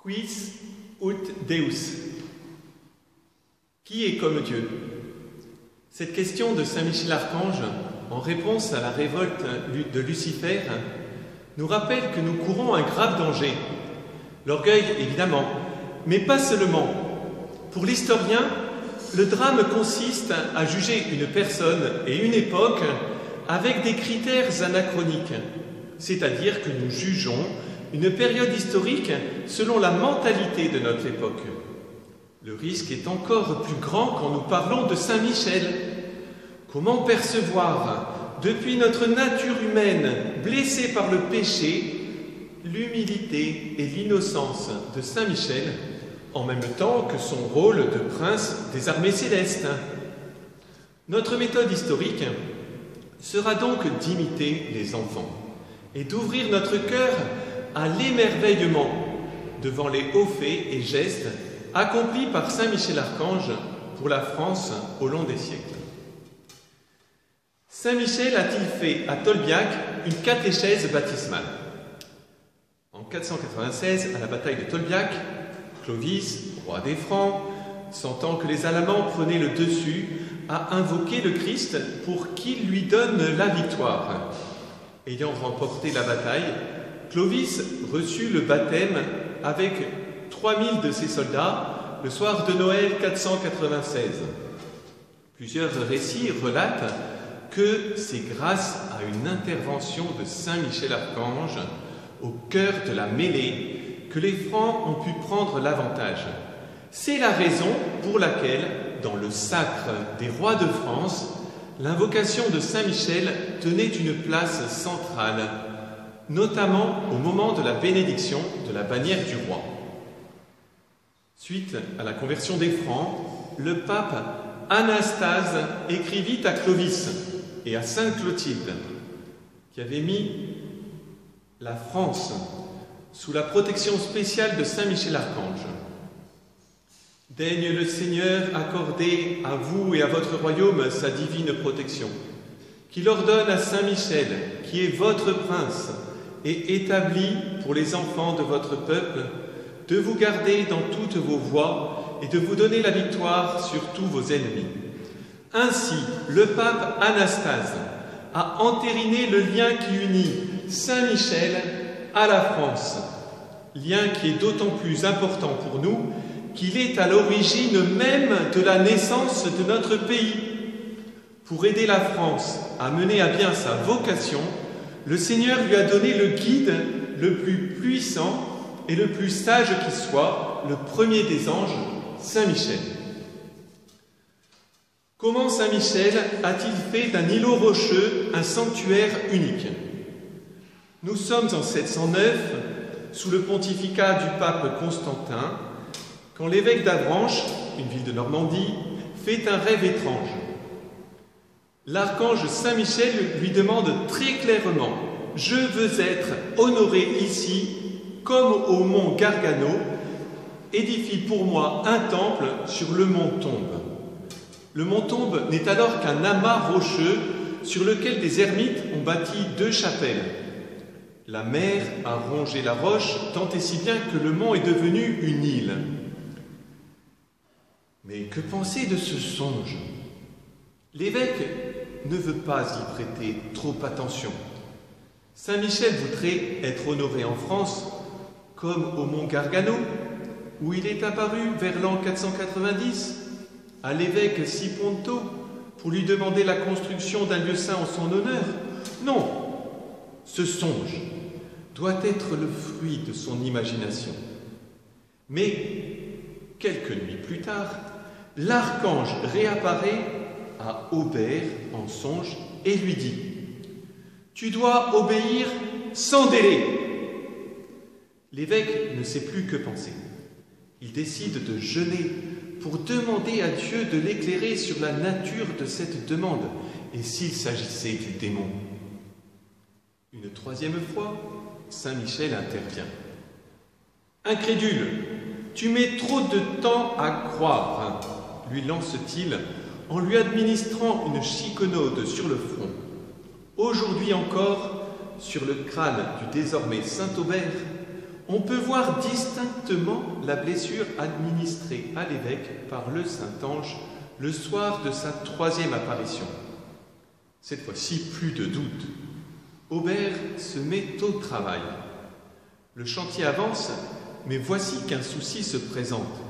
Quis ut Deus? Qui est comme Dieu? Cette question de Saint Michel Archange, en réponse à la révolte de Lucifer, nous rappelle que nous courons un grave danger. L'orgueil, évidemment, mais pas seulement. Pour l'historien, le drame consiste à juger une personne et une époque avec des critères anachroniques, c'est-à-dire que nous jugeons une période historique selon la mentalité de notre époque. Le risque est encore plus grand quand nous parlons de Saint Michel. Comment percevoir, depuis notre nature humaine blessée par le péché, l'humilité et l'innocence de Saint Michel, en même temps que son rôle de prince des armées célestes? Notre méthode historique sera donc d'imiter les enfants et d'ouvrir notre cœur à l'émerveillement devant les hauts faits et gestes accomplis par Saint Michel Archange pour la France au long des siècles. Saint Michel a-t-il fait à Tolbiac une catéchèse baptismale? En 496, à la bataille de Tolbiac, Clovis, roi des Francs, sentant que les Alamans prenaient le dessus, a invoqué le Christ pour qu'il lui donne la victoire. Ayant remporté la bataille, Clovis reçut le baptême avec 3000 de ses soldats le soir de Noël 496. Plusieurs récits relatent que c'est grâce à une intervention de Saint Michel Archange au cœur de la mêlée que les Francs ont pu prendre l'avantage. C'est la raison pour laquelle, dans le sacre des rois de France, l'invocation de Saint Michel tenait une place centrale notamment au moment de la bénédiction de la bannière du roi. Suite à la conversion des Francs, le pape Anastase écrivit à Clovis et à Sainte Clotilde, qui avait mis la France sous la protection spéciale de Saint Michel Archange. Daigne le Seigneur accorder à vous et à votre royaume sa divine protection, qu'il ordonne à Saint Michel, qui est votre prince, et établi pour les enfants de votre peuple, de vous garder dans toutes vos voies et de vous donner la victoire sur tous vos ennemis. Ainsi, le pape Anastase a entériné le lien qui unit Saint-Michel à la France, lien qui est d'autant plus important pour nous qu'il est à l'origine même de la naissance de notre pays. Pour aider la France à mener à bien sa vocation, le Seigneur lui a donné le guide le plus puissant et le plus sage qui soit, le premier des anges, Saint Michel. Comment Saint Michel a-t-il fait d'un îlot rocheux un sanctuaire unique? Nous sommes en 709, sous le pontificat du pape Constantin, quand l'évêque d'Avranches, une ville de Normandie, fait un rêve étrange l'archange Saint Michel lui demande très clairement Je veux être honoré ici, comme au mont Gargano, édifie pour moi un temple sur le mont Tombe. Le mont Tombe n'est alors qu'un amas rocheux sur lequel des ermites ont bâti deux chapelles. La mer a rongé la roche tant et si bien que le mont est devenu une île. Mais que penser de ce songe? L'évêque ne veut pas y prêter trop attention. Saint Michel voudrait être honoré en France comme au mont Gargano, où il est apparu vers l'an 490 à l'évêque Siponto pour lui demander la construction d'un lieu saint en son honneur. Non, ce songe doit être le fruit de son imagination. Mais quelques nuits plus tard, l'archange réapparaît à Aubert en songe et lui dit Tu dois obéir sans délai. L'évêque ne sait plus que penser. Il décide de jeûner pour demander à Dieu de l'éclairer sur la nature de cette demande et s'il s'agissait du démon? Une troisième fois, Saint Michel intervient. Incrédule, tu mets trop de temps à croire, lui lance-t-il en lui administrant une chiconode sur le front. Aujourd'hui encore, sur le crâne du désormais Saint-Aubert, on peut voir distinctement la blessure administrée à l'évêque par le Saint-Ange le soir de sa troisième apparition. Cette fois-ci, plus de doute. Aubert se met au travail. Le chantier avance, mais voici qu'un souci se présente.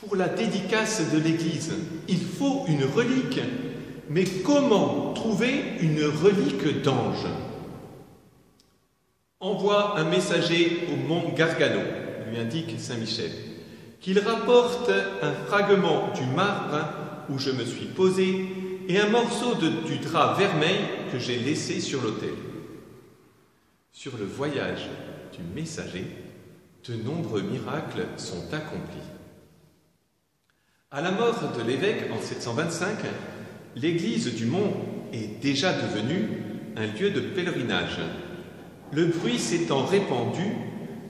Pour la dédicace de l'Église, il faut une relique. Mais comment trouver une relique d'ange? Envoie un messager au mont Gargano, lui indique Saint Michel, qu'il rapporte un fragment du marbre où je me suis posé et un morceau du drap vermeil que j'ai laissé sur l'autel. Sur le voyage du messager, de nombreux miracles sont accomplis. À la mort de l'évêque en 725, l'église du Mont est déjà devenue un lieu de pèlerinage. Le bruit s'étant répandu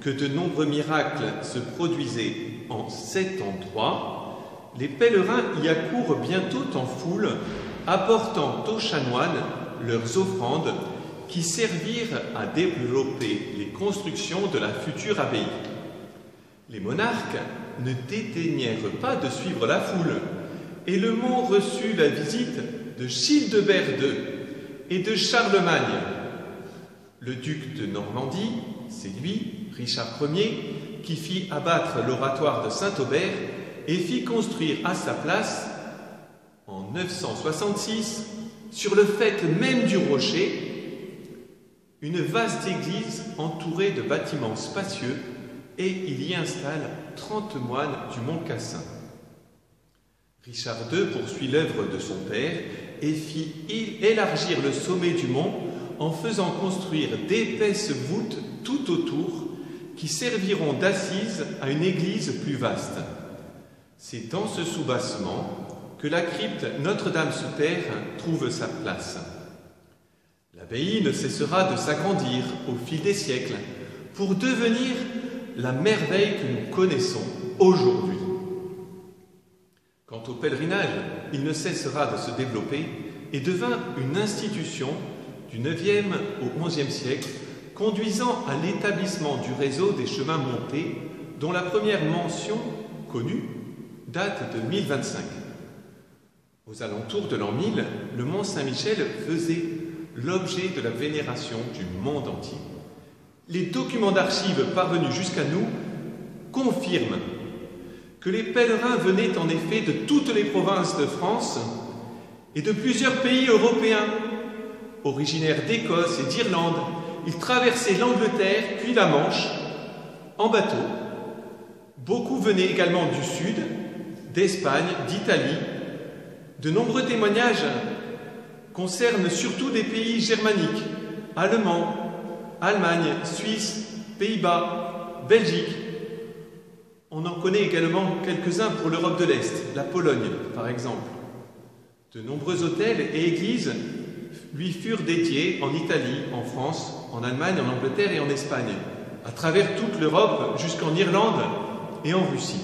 que de nombreux miracles se produisaient en cet endroit, les pèlerins y accourent bientôt en foule, apportant aux chanoines leurs offrandes qui servirent à développer les constructions de la future abbaye. Les monarques ne dédaignèrent pas de suivre la foule, et le mont reçut la visite de Childebert II et de Charlemagne. Le duc de Normandie, c'est lui, Richard Ier, qui fit abattre l'oratoire de Saint-Aubert et fit construire à sa place, en 966, sur le fait même du rocher, une vaste église entourée de bâtiments spacieux et il y installe 30 moines du Mont Cassin. Richard II poursuit l'œuvre de son père et fit élargir le sommet du mont en faisant construire d'épaisses voûtes tout autour qui serviront d'assises à une église plus vaste. C'est dans ce soubassement que la crypte Notre-Dame sous terre trouve sa place. L'abbaye ne cessera de s'agrandir au fil des siècles pour devenir la merveille que nous connaissons aujourd'hui. Quant au pèlerinage, il ne cessera de se développer et devint une institution du 9e au 11e siècle, conduisant à l'établissement du réseau des chemins montés, dont la première mention connue date de 1025. Aux alentours de l'an 1000, le mont Saint-Michel faisait l'objet de la vénération du monde entier. Les documents d'archives parvenus jusqu'à nous confirment que les pèlerins venaient en effet de toutes les provinces de France et de plusieurs pays européens. Originaires d'Écosse et d'Irlande, ils traversaient l'Angleterre puis la Manche en bateau. Beaucoup venaient également du Sud, d'Espagne, d'Italie. De nombreux témoignages concernent surtout des pays germaniques, allemands, Allemagne, Suisse, Pays-Bas, Belgique. On en connaît également quelques-uns pour l'Europe de l'Est, la Pologne par exemple. De nombreux hôtels et églises lui furent dédiés en Italie, en France, en Allemagne, en Angleterre et en Espagne, à travers toute l'Europe jusqu'en Irlande et en Russie.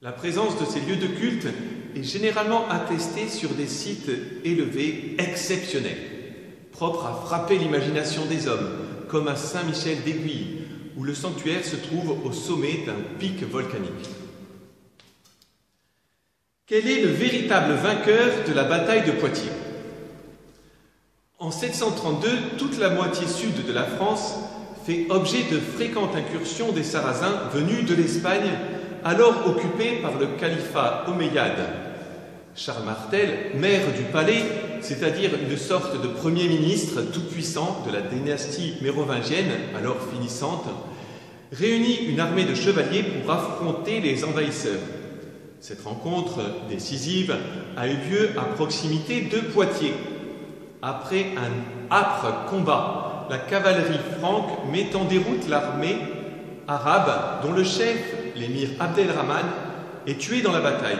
La présence de ces lieux de culte est généralement attestée sur des sites élevés exceptionnels, propres à frapper l'imagination des hommes, comme à Saint-Michel d'Aiguille, où le sanctuaire se trouve au sommet d'un pic volcanique. Quel est le véritable vainqueur de la bataille de Poitiers? En 732, toute la moitié sud de la France fait objet de fréquentes incursions des Sarrasins venus de l'Espagne, alors occupée par le califat omeyyade. Charles Martel, maire du palais, c'est-à-dire une sorte de premier ministre tout-puissant de la dynastie mérovingienne, alors finissante, réunit une armée de chevaliers pour affronter les envahisseurs. Cette rencontre décisive a eu lieu à proximité de Poitiers. Après un âpre combat, la cavalerie franque met en déroute l'armée arabe dont le chef, l'émir Abdelrahman, est tué dans la bataille.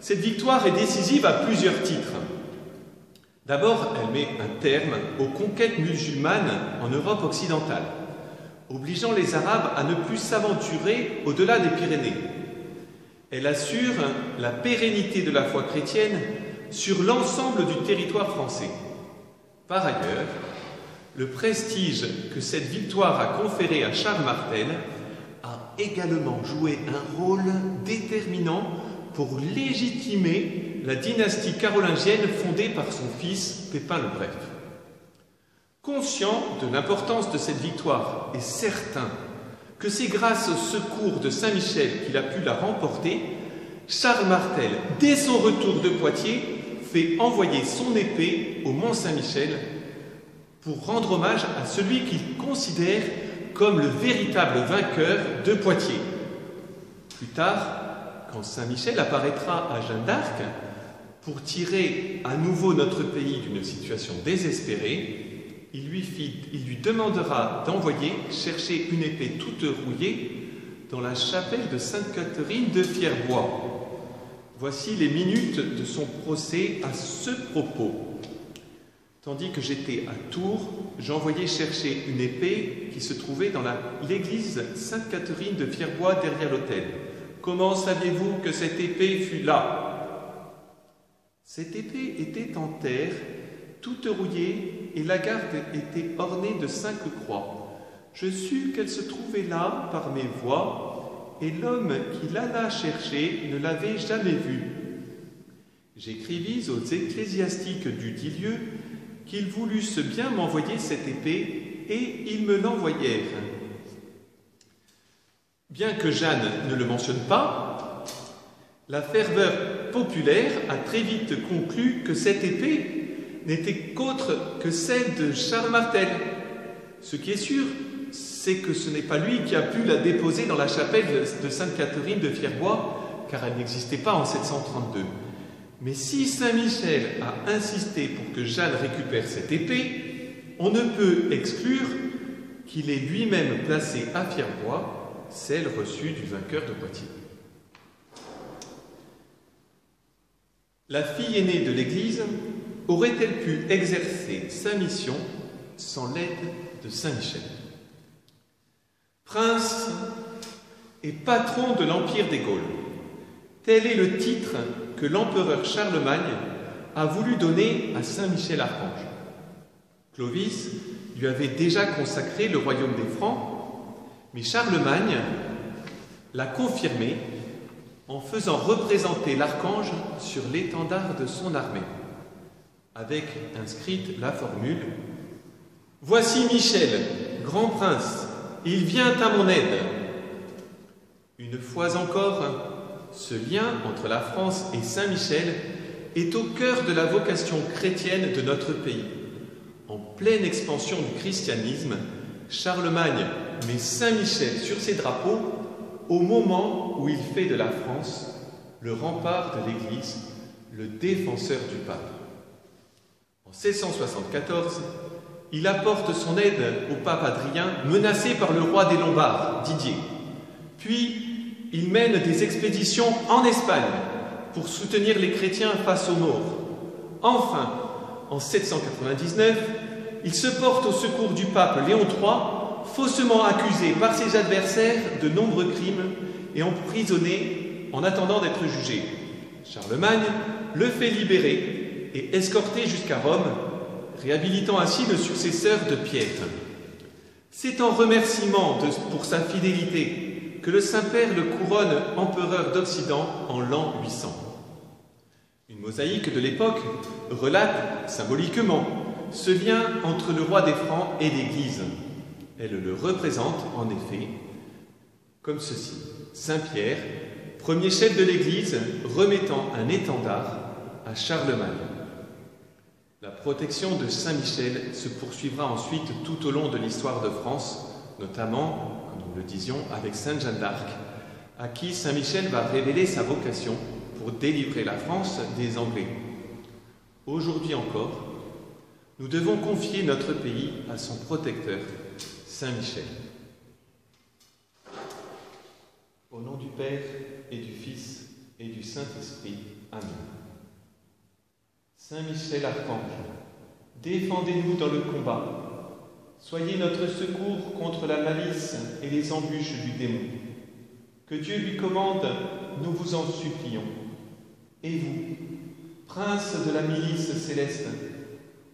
Cette victoire est décisive à plusieurs titres. D'abord, elle met un terme aux conquêtes musulmanes en Europe occidentale, obligeant les Arabes à ne plus s'aventurer au-delà des Pyrénées. Elle assure la pérennité de la foi chrétienne sur l'ensemble du territoire français. Par ailleurs, le prestige que cette victoire a conféré à Charles Martel a également joué un rôle déterminant pour légitimer la dynastie carolingienne fondée par son fils Pépin le Bref. Conscient de l'importance de cette victoire et certain que c'est grâce au secours de Saint-Michel qu'il a pu la remporter, Charles Martel, dès son retour de Poitiers, fait envoyer son épée au Mont Saint-Michel pour rendre hommage à celui qu'il considère comme le véritable vainqueur de Poitiers. Plus tard, quand Saint Michel apparaîtra à Jeanne d'Arc pour tirer à nouveau notre pays d'une situation désespérée, il lui, demandera d'envoyer chercher une épée toute rouillée dans la chapelle de Sainte Catherine de Fierbois. Voici les minutes de son procès à ce propos. Tandis que j'étais à Tours, j'envoyais chercher une épée qui se trouvait dans l'église Sainte Catherine de Fierbois derrière l'autel. Comment saviez-vous que cette épée fut là? Cette épée était en terre, toute rouillée, et la garde était ornée de cinq croix. Je sus qu'elle se trouvait là par mes voix, et l'homme qui l'alla chercher ne l'avait jamais vue. J'écrivis aux ecclésiastiques du dit lieu qu'ils voulussent bien m'envoyer cette épée, et ils me l'envoyèrent. Bien que Jeanne ne le mentionne pas, la ferveur populaire a très vite conclu que cette épée n'était qu'autre que celle de Charles Martel. Ce qui est sûr, c'est que ce n'est pas lui qui a pu la déposer dans la chapelle de Sainte-Catherine de Fierbois, car elle n'existait pas en 732. Mais si Saint Michel a insisté pour que Jeanne récupère cette épée, on ne peut exclure qu'il ait lui-même placé à Fierbois celle reçue du vainqueur de Poitiers. La fille aînée de l'Église aurait-elle pu exercer sa mission sans l'aide de Saint Michel? Prince et patron de l'Empire des Gaules, tel est le titre que l'empereur Charlemagne a voulu donner à Saint Michel Archange. Clovis lui avait déjà consacré le royaume des Francs mais Charlemagne l'a confirmé en faisant représenter l'archange sur l'étendard de son armée, avec inscrite la formule Voici Michel, grand prince, il vient à mon aide. Une fois encore, ce lien entre la France et Saint-Michel est au cœur de la vocation chrétienne de notre pays. En pleine expansion du christianisme, Charlemagne met Saint-Michel sur ses drapeaux au moment où il fait de la France le rempart de l'Église, le défenseur du pape. En 1674, il apporte son aide au pape Adrien, menacé par le roi des Lombards, Didier. Puis, il mène des expéditions en Espagne pour soutenir les chrétiens face aux morts. Enfin, en 799, il se porte au secours du pape Léon III faussement accusé par ses adversaires de nombreux crimes et emprisonné en attendant d'être jugé. Charlemagne le fait libérer et escorter jusqu'à Rome, réhabilitant ainsi le successeur de Pierre. C'est en remerciement pour sa fidélité que le Saint-Père le couronne empereur d'Occident en l'an 800. Une mosaïque de l'époque relate symboliquement ce lien entre le roi des Francs et l'Église. Elle le représente en effet comme ceci. Saint Pierre, premier chef de l'Église, remettant un étendard à Charlemagne. La protection de Saint Michel se poursuivra ensuite tout au long de l'histoire de France, notamment, comme nous le disions, avec Sainte Jeanne d'Arc, à qui Saint Michel va révéler sa vocation pour délivrer la France des Anglais. Aujourd'hui encore, nous devons confier notre pays à son protecteur, Saint Michel. Au nom du Père et du Fils et du Saint-Esprit. Amen. Saint Michel Archange, défendez-nous dans le combat. Soyez notre secours contre la malice et les embûches du démon. Que Dieu lui commande, nous vous en supplions. Et vous, prince de la milice céleste,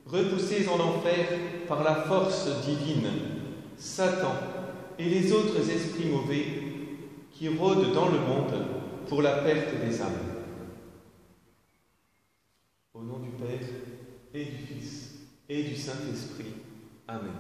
repoussés en enfer par la force divine, Satan et les autres esprits mauvais qui rôdent dans le monde pour la perte des âmes. Au nom du Père et du Fils et du Saint-Esprit. Amen.